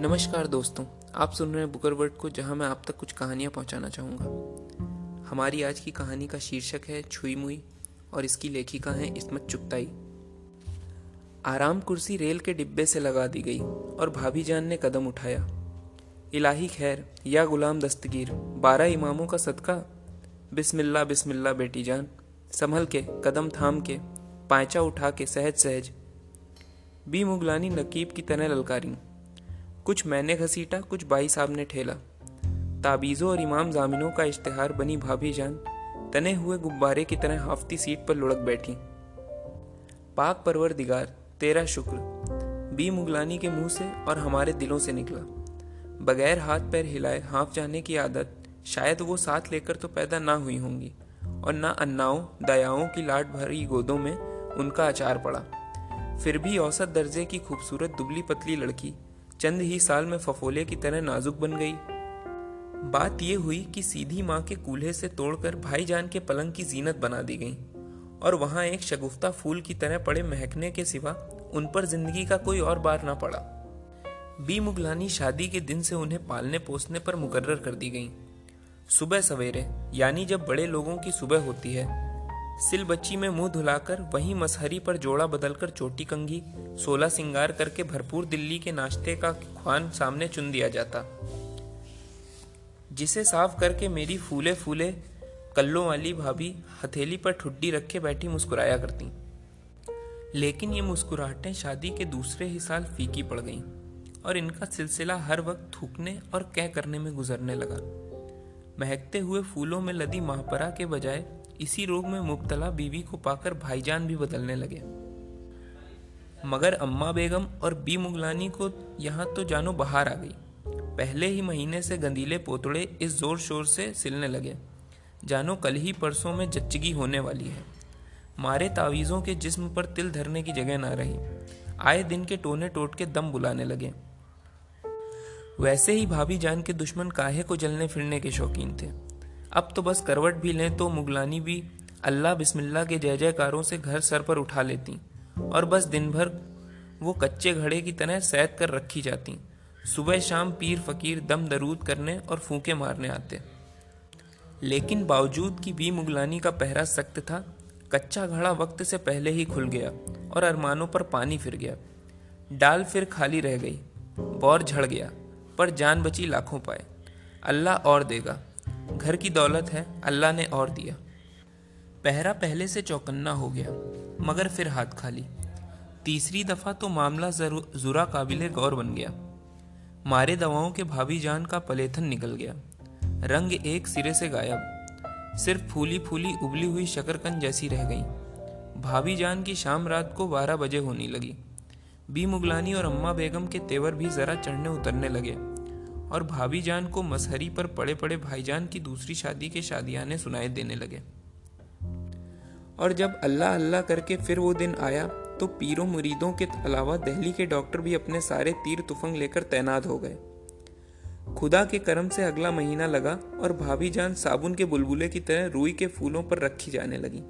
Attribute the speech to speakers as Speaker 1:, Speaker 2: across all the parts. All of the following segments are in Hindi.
Speaker 1: नमस्कार दोस्तों, आप सुन रहे हैं बुकर वर्ड को, जहाँ मैं आप तक कुछ कहानियाँ पहुंचाना चाहूँगा। हमारी आज की कहानी का शीर्षक है छुई मुई, और इसकी लेखिका है इसमत चुगताई। आराम कुर्सी रेल के डिब्बे से लगा दी गई, और भाभी जान ने कदम उठाया। इलाही खैर, या गुलाम दस्तगीर, बारह इमामों का सदका। बिस्मिल्लाह बिस्मिल्लाह बेटी जान, संभल के, कदम थाम के पायचा उठा के सहज सहज बी मुगलानी नकीब की तरह ललकारी। कुछ मैंने घसीटा, कुछ बाई साहब ने ठेला। ताबीज़ों और इमाम जामिनों का इश्तेहार बनी भाभी जान तने हुए गुब्बारे की तरह हाफती सीट पर लुढ़क बैठी। पाक परवर दिगार तेरा शुक्र। बी मुगलानी के मुँह से और हमारे दिलों से निकला। बगैर हाथ पैर हिलाए हाँफ जाने की आदत, शायद वो साथ लेकर तो पैदा ना हुई होंगी और ना अन्नाओं, दयाओं की लाट भरी गोदों में उनका अचार पड़ा। फिर भी औसत दर्जे की खूबसूरत दुबली पतली लड़की चंद ही साल में फफोले की तरह नाजुक बन गई। बात यह हुई कि सीधी माँ के कूल्हे से तोड़कर भाईजान के पलंग की जीनत बना दी गई और वहाँ एक शगुफ्ता फूल की तरह पड़े महकने के सिवा उन पर ज़िंदगी का कोई और बार ना पड़ा। बी मुगलानी शादी के दिन से उन्हें पालने पोसने पर मुकर्र कर दी गई। सुबह सवेरे, यानी जब बड़े लोगों की सुबह होती है सिल बच्ची में मुँह धुलाकर वहीं मसहरी पर जोड़ा बदलकर चोटी कंगी सोला सिंगार करके भरपूर दिल्ली के नाश्ते का ख्वान सामने चुन दिया जाता। जिसे साफ़ करके मेरी फूले फूले कल्लों वाली भाभी हथेली पर ठुड्डी रखे बैठी मुस्कुराया करती। लेकिन ये मुस्कुराहटें शादी के दूसरे ही साल फीकी पड़ गईं और इनका सिलसिला हर वक्त थूकने और कह करने में गुजरने लगा। महकते हुए फूलों में लदी महापरा के बजाय इसी रोग में मुबतला बीवी को पाकर भाईजान भी बदलने लगे। मगर अम्मा बेगम और बी मुगलानी को यहाँ तो जानो बाहर आ गई। पहले ही महीने से गंदीले पोतड़े इस ज़ोर शोर से सिलने लगे। जानो कल ही परसों में जच्चगी होने वाली है। मारे तावीज़ों के जिस्म पर तिल धरने की जगह ना रही। आए दिन के टोने टोट के दम बुलाने लगे। वैसे ही भाभी जान के दुश्मन काहे को जलने फिरने के शौकीन थे। अब तो बस करवट भी लें तो मुगलानी भी अल्लाह बिस्मिल्लाह के जय जयकारों से घर सर पर उठा लेती और बस दिन भर वो कच्चे घड़े की तरह सैद कर रखी जाती। सुबह शाम पीर फकीर दम दरूद करने और फूके मारने आते। लेकिन बावजूद कि बी मुगलानी का पहरा सख्त था, कच्चा घड़ा वक्त से पहले ही खुल गया और अरमानों पर पानी फिर गया। डाल फिर खाली रह गई, बौर झड़ गया, पर जान बची लाखों पाए। अल्लाह और देगा। घर की दौलत है, अल्लाह ने और दिया। पहरा पहले से चौकन्ना हो गया, मगर फिर हाथ खाली। तीसरी दफ़ा तो मामला जुरा काबिल गौर बन गया। मारे दवाओं के भाभी जान का पलेथन निकल गया। रंग एक सिरे से गायब। सिर्फ़ फूली फूली उबली हुई शकरकंद जैसी रह गई। भाभी जान की शाम रात को बारह बजे होने लगी। बी मुगलानी और अम्मा बेगम के तेवर भी जरा चढ़ने उतरने लगे। और भाभी जान को मसहरी पर पड़े पड़े भाईजान की दूसरी शादी के शादियाने सुनाए देने लगे। और जब अल्लाह अल्लाह करके फिर वो दिन आया तो पीरों मुरीदों के अलावा दिल्ली के डॉक्टर भी अपने सारे तीर तुफंग लेकर तैनात हो गए। खुदा के करम से अगला महीना लगा और भाभी जान साबुन के बुलबुले की तरह रुई के फूलों पर रखी जाने लगी।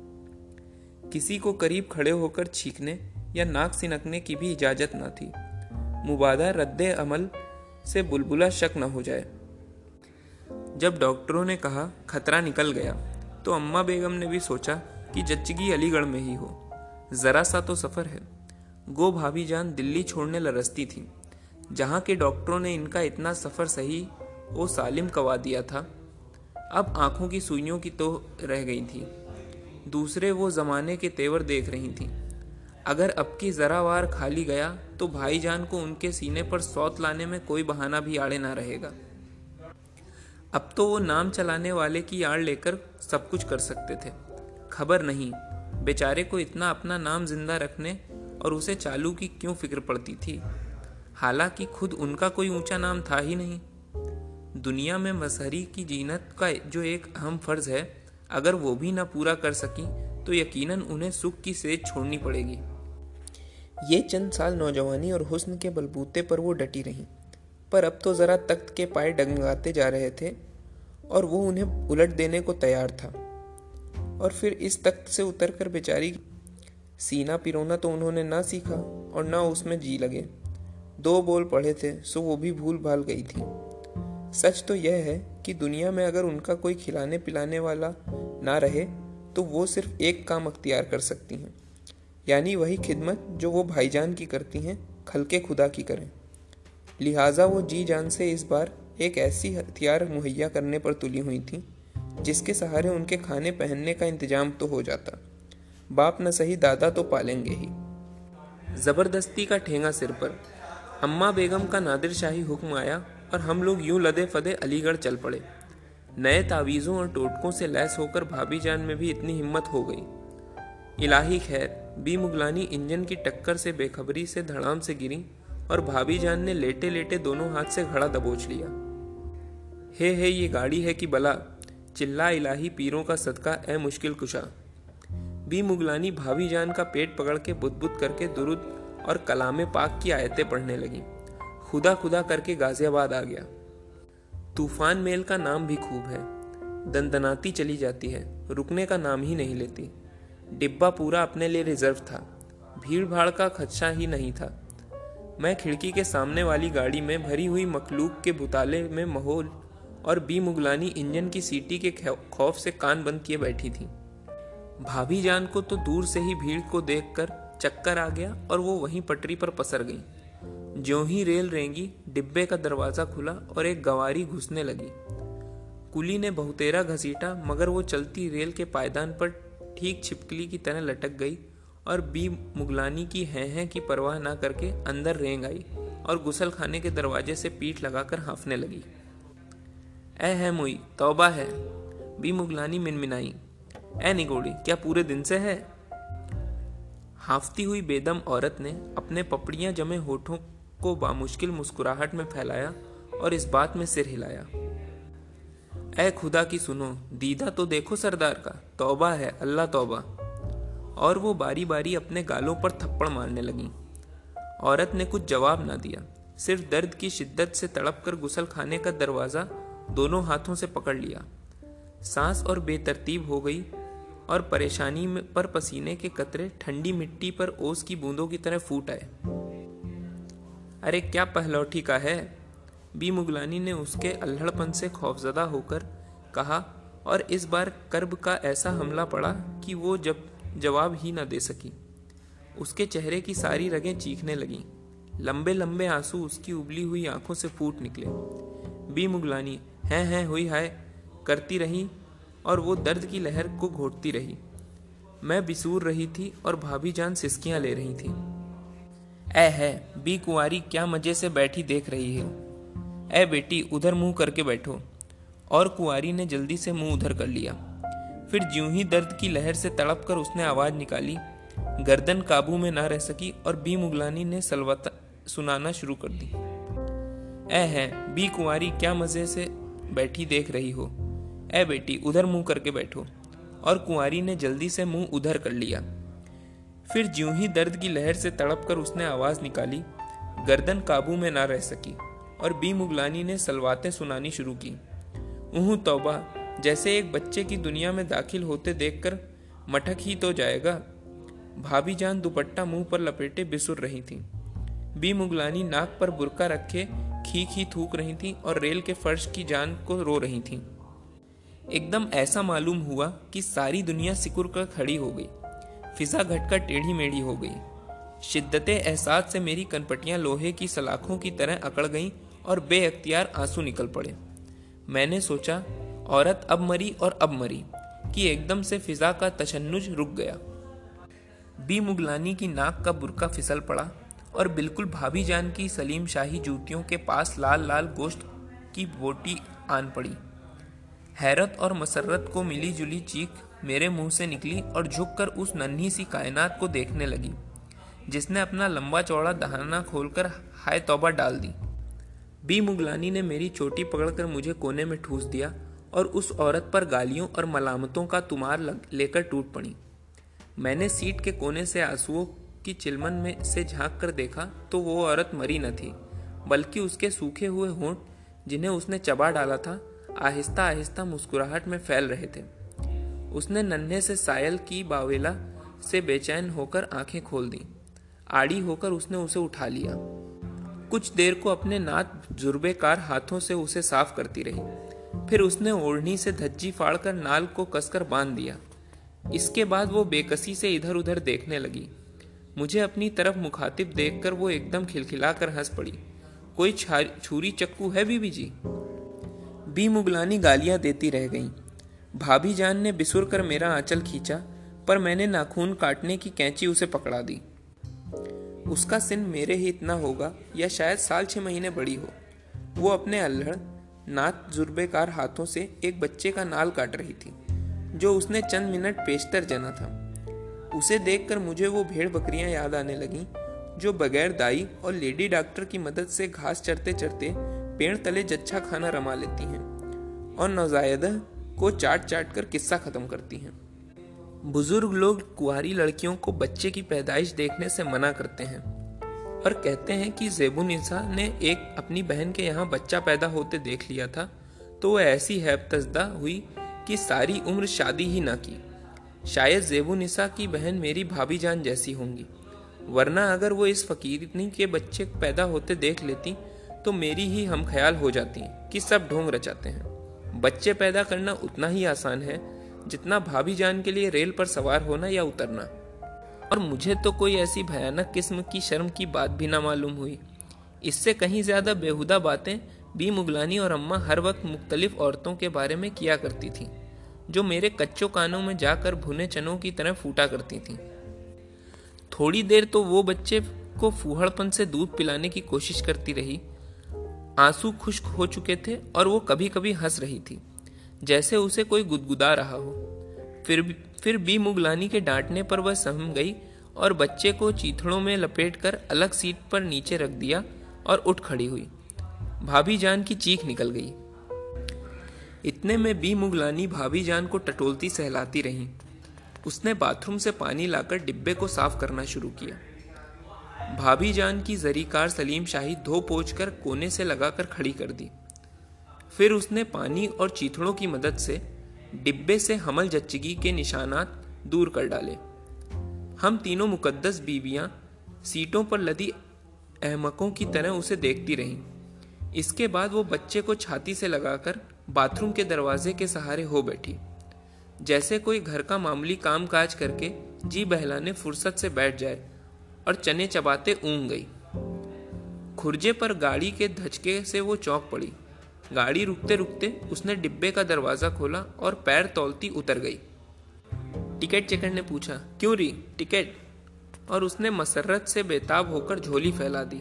Speaker 1: किसी को करीब खड़े होकर छींकने या नाक सिनकने की भी इजाज़त न थी। मुबादा रद्द अमल से बुलबुला शक न हो जाए। जब डॉक्टरों ने कहा खतरा निकल गया तो अम्मा बेगम ने भी सोचा कि जच्चगी अलीगढ़ में ही हो। जरा सा तो सफ़र है। गो भाभी जान दिल्ली छोड़ने लरसती थी, जहाँ के डॉक्टरों ने इनका इतना सफ़र सही वो सालिम कवा दिया था। अब आँखों की सुइयों की तो रह गई थी। दूसरे वो जमाने के तेवर देख रही थी। अगर अब की जरा वार खाली गया तो भाईजान को उनके सीने पर सौत लाने में कोई बहाना भी आड़े ना रहेगा। अब तो वो नाम चलाने वाले की आड़ लेकर सब कुछ कर सकते थे। खबर नहीं, बेचारे को इतना अपना नाम ज़िंदा रखने और उसे चालू की क्यों फ़िक्र पड़ती थी? हालाँकि खुद उनका कोई ऊँचा नाम था ही नहीं। दुनिया में मसहरी की जीनत का जो एक अहम फ़र्ज़ है, अगर वो भी ना पूरा कर सकी तो यकीनन उन्हें सुख की सेज छोड़नी पड़ेगी। ये चंद साल नौजवानी और हुस्न के बलबूते पर वो डटी रहीं। पर अब तो ज़रा तख्त के पाए डगमगाते जा रहे थे और वो उन्हें उलट देने को तैयार था। और फिर इस तख्त से उतर कर बेचारी सीना पिरोना तो उन्होंने ना सीखा और ना उसमें जी लगे। दो बोल पढ़े थे, सो वो भी भूल भाल गई थी। सच तो यह है कि दुनिया में अगर उनका कोई खिलाने पिलाने वाला ना रहे तो वो सिर्फ़ एक काम अख्तियार कर सकती हैं। यानी वही खिदमत जो वो भाईजान की करती हैं खल के खुदा की करें। लिहाजा वो जी जान से इस बार एक ऐसी हथियार मुहैया करने पर तुली हुई थी, जिसके सहारे उनके खाने पहनने का इंतज़ाम तो हो जाता। बाप न सही, दादा तो पालेंगे ही। ज़बरदस्ती का ठेंगा सिर पर अम्मा बेगम का नादिर शाही हुक्म आया और हम लोग यूँ लदे फदे अलीगढ़ चल पड़े। नए तावीज़ों और टोटकों से लैस होकर भाभी जान में भी इतनी हिम्मत हो गई। इलाही खैर बी मुगलानी इंजन की टक्कर से बेखबरी से धड़ाम से गिरी और भाभी जान ने लेटे लेटे दोनों हाथ से घड़ा दबोच लिया। हे हे, ये गाड़ी है कि बला? चिल्ला इलाही पीरों का सदका ए मुश्किल कुशा। बी मुगलानी भाभी जान का पेट पकड़ के बुद करके दुरुद और कलाम पाक की आयतें पढ़ने लगी। खुदा खुदा करके गाजियाबाद आ गया। तूफ़ान मेल का नाम भी खूब है। दंदनाती चली जाती है। रुकने का नाम ही नहीं लेती। डिब्बा पूरा अपने लिए रिज़र्व था। भीड़ भाड़ का खदशा ही नहीं था। मैं खिड़की के सामने वाली गाड़ी में भरी हुई मखलूक के बुताले में माहौल और बी मुगलानी इंजन की सीटी के खौफ से कान बंद किए बैठी थी। भाभी जान को तो दूर से ही भीड़ को देखकर चक्कर आ गया और वो वहीं पटरी पर पसर गई। ज्यों ही रेल रेंगी, डिब्बे का दरवाज़ा खुला और एक गवारी घुसने लगी। कुली ने बहुतेरा घसीटा, मगर वो चलती रेल के पायदान पर ठीक छिपकली की तरह लटक गई और बी मुगलानी की हैं हैं की परवाह ना करके अंदर रेंग आई और गुसल खाने के दरवाजे से पीठ लगाकर हाँफने लगी। ए है मुई, तौबा है। बी मुगलानी मिनमिनाई। ए निगोड़ी, क्या पूरे दिन से है? हाफती हुई बेदम औरत ने अपने पपड़ियाँ जमे होठों को बामुश्किल मुस्कुराहट में फैलाया और इस बात में सिर हिलाया। ए खुदा की सुनो, दीदा तो देखो सरदार का, तौबा है, अल्लाह तौबा। और वो बारी बारी अपने गालों पर थप्पड़ मारने लगी। औरत ने कुछ जवाब ना दिया। सिर्फ़ दर्द की शिद्दत से तड़प कर गुसल खाने का दरवाज़ा दोनों हाथों से पकड़ लिया। सांस और बेतरतीब हो गई और परेशानी में पर पसीने के कतरे ठंडी मिट्टी पर ओस की बूंदों की तरह फूट आए। अरे, क्या पहलौठी का है? बी. मुगलानी ने उसके अल्हड़पन से खौफजदा होकर कहा, और इस बार कर्ब का ऐसा हमला पड़ा कि वो जब जवाब ही न दे सकी। उसके चेहरे की सारी रगें चीखने लगीं। लंबे लंबे आँसू उसकी उबली हुई आँखों से फूट निकले। बी. मुगलानी, हैं हैं, हुई, हाय, करती रही, और वो दर्द की लहर को घोटती रही। मैं बिसूर रही थी, और भाभी जान सिसकियाँ ले रही थी। ए है, बी. कुंवारी, क्या मज़े से बैठी देख रही है? ए बेटी, उधर मुँह करके बैठो। और कुंवारी ने जल्दी से मुँह उधर कर लिया। फिर ज्यों ही दर्द की लहर से तड़प कर उसने आवाज़ निकाली। गर्दन काबू में ना रह सकी और बी मुगलानी ने सलवता सुनाना शुरू कर दी। ए है, बी कुंवारी, क्या मज़े से बैठी देख रही हो? ए बेटी, उधर मुँह करके बैठो। और कुंवारी ने जल्दी से मुँह उधर कर लिया। फिर ज्यों ही दर्द की लहर से तड़प कर उसने आवाज़ निकाली। गर्दन काबू में ना रह सकी। और बी मुगलानी ने सलवातें सुनानी शुरू की। ऊह तौबा, जैसे एक बच्चे की दुनिया में दाखिल होते देखकर मटक ही तो जाएगा भाभी जान दुपट्टा मुँह पर लपेटे बिसुर रही थी। बी मुगलानी नाक पर बुरका रखे खीख ही थूक रही थी और रेल के फर्श की जान को रो रही थी। एकदम ऐसा मालूम हुआ कि सारी दुनिया सिकुर कर खड़ी हो गई। फिजा घटकर टेढ़ी मेढ़ी हो गई। शिद्दत एहसास से मेरी कनपटियाँ लोहे की सलाखों की तरह अकड़ गईं और बेअख्तियार आँसू निकल पड़े। मैंने सोचा, औरत अब मरी और अब मरी, कि एकदम से फिजा का तशन्नुज रुक गया। बी मुगलानी की नाक का बुरका फिसल पड़ा और बिल्कुल भाभी जान की सलीम शाही जूतियों के पास लाल लाल गोश्त की बोटी आन पड़ी। हैरत और मसरत को मिली जुली चीख मेरे मुँह से निकली और झुककर उस नन्ही सी कायनात को देखने लगी, जिसने अपना लंबा चौड़ा दहाना खोलकर हाय तौबा डाल दी। बी मुगलानी ने मेरी चोटी पकड़कर मुझे कोने में ठूस दिया और उस औरत पर गालियों और मलामतों का तुमार लेकर टूट पड़ी। मैंने सीट के कोने से आंसुओं की चिलमन में से झाँक कर देखा तो वो औरत मरी न थी, बल्कि उसके सूखे हुए होंठ, जिन्हें उसने चबा डाला था, आहिस्ता आहिस्ता मुस्कुराहट में फैल रहे थे। उसने नन्हे से सायल की बावेला से बेचैन होकर आँखें खोल दी। आड़ी होकर उसने उसे उठा लिया। कुछ देर को अपने नात जुर्बेकार हाथों से उसे साफ़ करती रही। फिर उसने ओढ़नी से धज्जी फाड़कर नाल को कसकर बाँध दिया। इसके बाद वो बेकसी से इधर उधर देखने लगी। मुझे अपनी तरफ़ मुखातिब देखकर वो एकदम खिलखिलाकर हंस पड़ी। कोई छुरी चक्कू है बीबी जी? बी मुगलानी गालियाँ देती रह गईं। भाभी जान ने बिसुर कर मेरा आंचल खींचा, पर मैंने नाखून काटने की कैंची उसे पकड़ा दी। उसका सिन मेरे ही इतना होगा, या शायद साल छः महीने बड़ी हो। वो अपने अल्हड़ नात जुर्बेकार हाथों से एक बच्चे का नाल काट रही थी, जो उसने चंद मिनट पेशतर जना था। उसे देखकर मुझे वो भेड़ बकरियाँ याद आने लगीं, जो बगैर दाई और लेडी डॉक्टर की मदद से घास चरते चरते पेड़ तले जच्छा खाना रमा लेती हैं, और नौजायदा को चाट चाट कर किस्सा खत्म करती हैं। बुज़ुर्ग लोग कुआरी लड़कियों को बच्चे की पैदाइश देखने से मना करते हैं और कहते हैं कि जेबुनिसा ने एक अपनी बहन के यहाँ बच्चा पैदा होते देख लिया था तो वह ऐसी हैबतजदा हुई कि सारी उम्र शादी ही ना की। शायद जेबुनिसा की बहन मेरी भाभी जान जैसी होंगी। वरना अगर वो इस फकीरनी के बच्चे पैदा होते देख लेती तो मेरी ही हम ख्याल हो जाती कि सब ढोंग रचाते हैं। बच्चे पैदा करना उतना ही आसान है जितना भाभी जान के लिए रेल पर सवार होना या उतरना। और मुझे तो कोई ऐसी भयानक किस्म की शर्म की बात भी ना मालूम हुई। इससे कहीं ज़्यादा बेहुदा बातें बी मुगलानी और अम्मा हर वक्त मुख्तलिफ़ औरतों के बारे में किया करती थी, जो मेरे कच्चों कानों में जाकर भुने चनों की तरह फूटा करती थी। थोड़ी देर तो वो बच्चे को फूहड़पन से दूध पिलाने की कोशिश करती रही। आँसू खुश्क हो चुके थे और वो कभी कभी हंस रही थी। जैसे उसे कोई गुदगुदा रहा हो। फिर फिर बी मुगलानी के डांटने पर वह सहम गई और बच्चे को चीथड़ों में लपेटकर अलग सीट पर नीचे रख दिया और उठ खड़ी हुई। भाभी जान की चीख निकल गई। इतने में बी मुगलानी भाभी जान को टटोलती सहलाती रही। उसने बाथरूम से पानी लाकर डिब्बे को साफ़ करना शुरू किया। भाभी जान की जरीकार सलीम शाही धो पोछ कर कोने से लगाकर खड़ी कर दी। फिर उसने पानी और चीथड़ों की मदद से डिब्बे से हमल जच्चगी के निशानात दूर कर डाले। हम तीनों मुकद्दस बीवियाँ सीटों पर लदी अहमकों की तरह उसे देखती रहीं। इसके बाद वो बच्चे को छाती से लगाकर बाथरूम के दरवाजे के सहारे हो बैठी। जैसे कोई घर का मामूली काम काज करके जी बहलाने फुर्सत से बैठ जाए और चने चबाते ऊँग गई। खुरजे पर गाड़ी के धचके से वो चौंक पड़ी। गाड़ी रुकते रुकते उसने डिब्बे का दरवाज़ा खोला और पैर तौलती उतर गई। टिकट चेकर ने पूछा, क्यों री? टिकट? और उसने मसरत से बेताब होकर झोली फैला दी।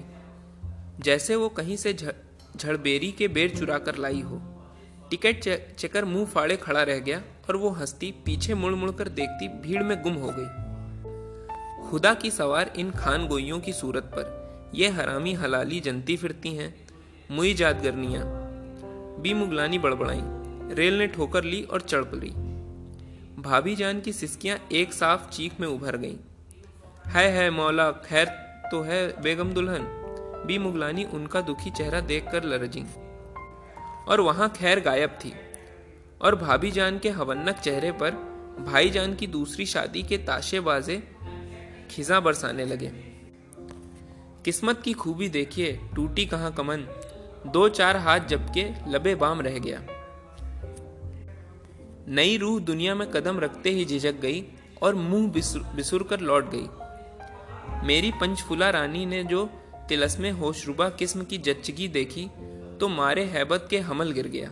Speaker 1: जैसे वो कहीं से झड़बेरी के बेर चुरा कर लाई हो। टिकट चेकर मुँह फाड़े खड़ा रह गया और वो हंसती, पीछे मुड़ मुड़ कर देखती, भीड़ में गुम हो गई। खुदा की सवार इन खान गोइयों की सूरत पर। ये हरामी हलाली जनती फिरती हैं, मुई जादगरनिया बी मुगलानी बड़बड़ाई, रेल ने ठोकर ली और चढ़ पड़ी भाभी जान की सिस्कियाँ एक साफ़ चीख में उभर गईं। है है मौला, खैर तो है बेगम दुल्हन? बी मुगलानी उनका दुखी चेहरा देखकर लरजी। और वहाँ खैर गायब थी। और भाभी जान के हवन्नक चेहरे पर भाई जान की दूसरी शादी के ताशे बाजे खिजा बरसाने लगे। किस्मत की खूबी देखिए, टूटी कहाँ कमन? दो चार हाथ जबके लबे बाम रह गया। नई रूह दुनिया में कदम रखते ही झिझक गई और मुँह बिसुर कर लौट गई। मेरी पंचफुला रानी ने जो तिलस्मे होशरुबा किस्म की जच्चगी देखी तो मारे हैबत के हमल गिर गया।